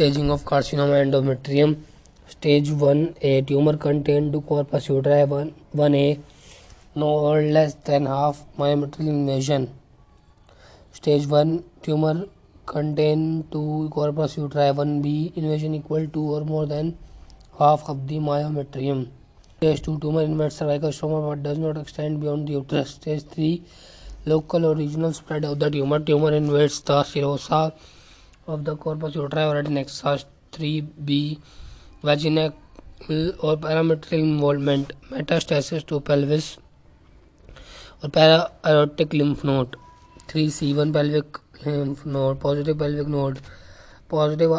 Staging of carcinoma endometrium. Stage 1A, tumor contained to corpus uteri. 1A, no or less than half myometrial invasion. Stage 1, tumor contained to corpus uteri. 1B, invasion equal to or more than half of the myometrium. Stage 2, tumor invades cervical stroma but does not extend beyond the uterus. Stage 3, local or regional spread of the tumor. Tumor invades the serosa of the corpus uteri and adnexa three B vaginal or parametrial involvement metastasis to pelvis or para-aortic lymph node three C one pelvic lymph node positive pelvic node positive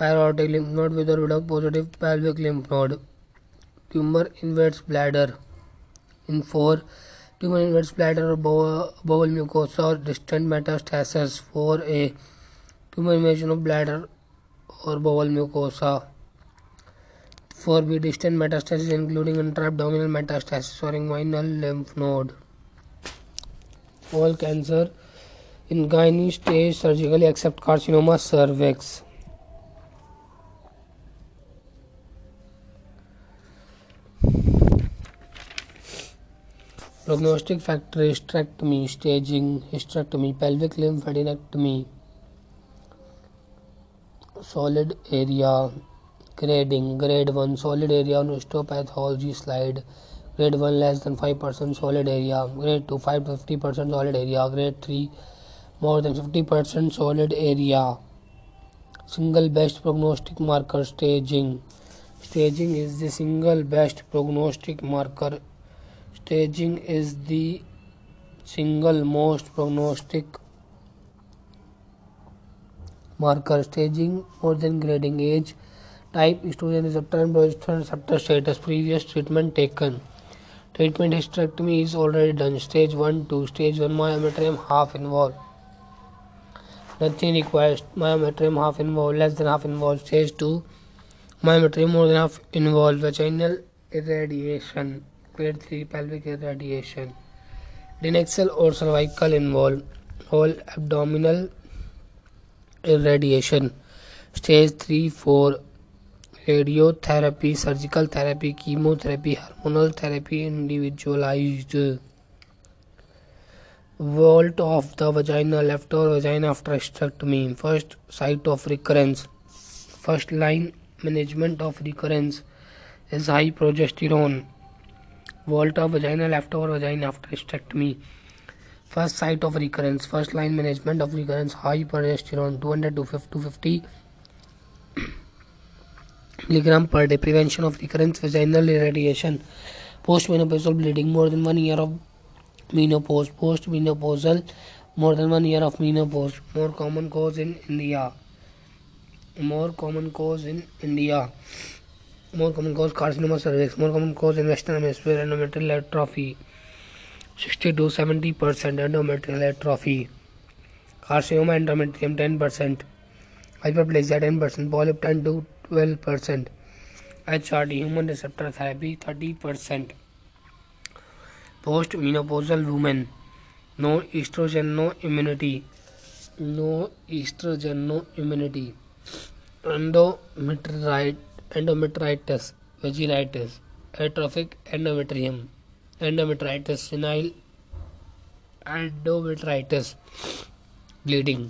para-aortic lymph node with positive pelvic lymph node tumour invades bladder in four tumour invades bladder bowel mucosa or distant metastasis four A Tumor invasion of bladder or bowel mucosa. 4b. Distant metastasis including intra-abdominal metastasis or inguinal lymph node. All cancer in gynae stage surgically except carcinoma cervix. Prognostic factor hysterectomy, staging, hysterectomy, pelvic lymphadenectomy solid area grading grade 1 solid area on histopathology slide grade 1 less than 5% solid area grade 2 5 to 50% solid area grade 3 more than 50% solid area single best prognostic marker staging staging is the single best prognostic marker staging is the single most prognostic marker staging more than grading age type estrogen receptor and progesterone receptor status previous treatment taken treatment hysterectomy is already done stage 1 2 stage 1 myometrium half involved nothing requires myometrium half involved less than half involved stage 2 myometrium more than half involved vaginal irradiation grade 3 pelvic irradiation dynexal or cervical involved whole abdominal irradiation. Stage 3-4 radiotherapy, surgical therapy, chemotherapy, hormonal therapy. Individualized. Vault of the vagina, left or vagina after hysterectomy. First site of recurrence. First line management of recurrence is high progesterone. Vault of vagina, left or vagina after hysterectomy. First site of recurrence, first line management of recurrence, high progesterone 200 to 250 mg per day, prevention of recurrence, vaginal irradiation, postmenopausal bleeding, more than 1 year of menopause, postmenopausal, more than 1 year of menopause. More common cause in India. More common cause carcinoma cervix, more common cause in Western Hemisphere endometrial atrophy. 60 to 70 percent endometrial atrophy, carcinoma endometrium 10 percent, hyperplasia 10 percent, polyp 10 to 12 percent, HRT human receptor therapy 30 percent. Post menopausal women, no estrogen, no immunity, no estrogen, no immunity, endometritis, endometritis, vaginitis, atrophic endometrium endometritis senile endometritis bleeding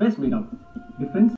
breast bleed out difference